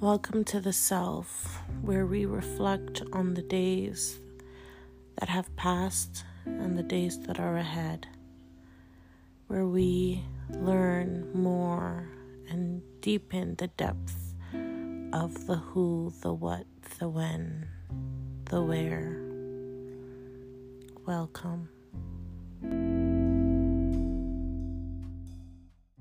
Welcome to the Self, where we reflect on the days that have passed and the days that are ahead, where we learn more and deepen the depth of the who, the what, the when, the where. Welcome.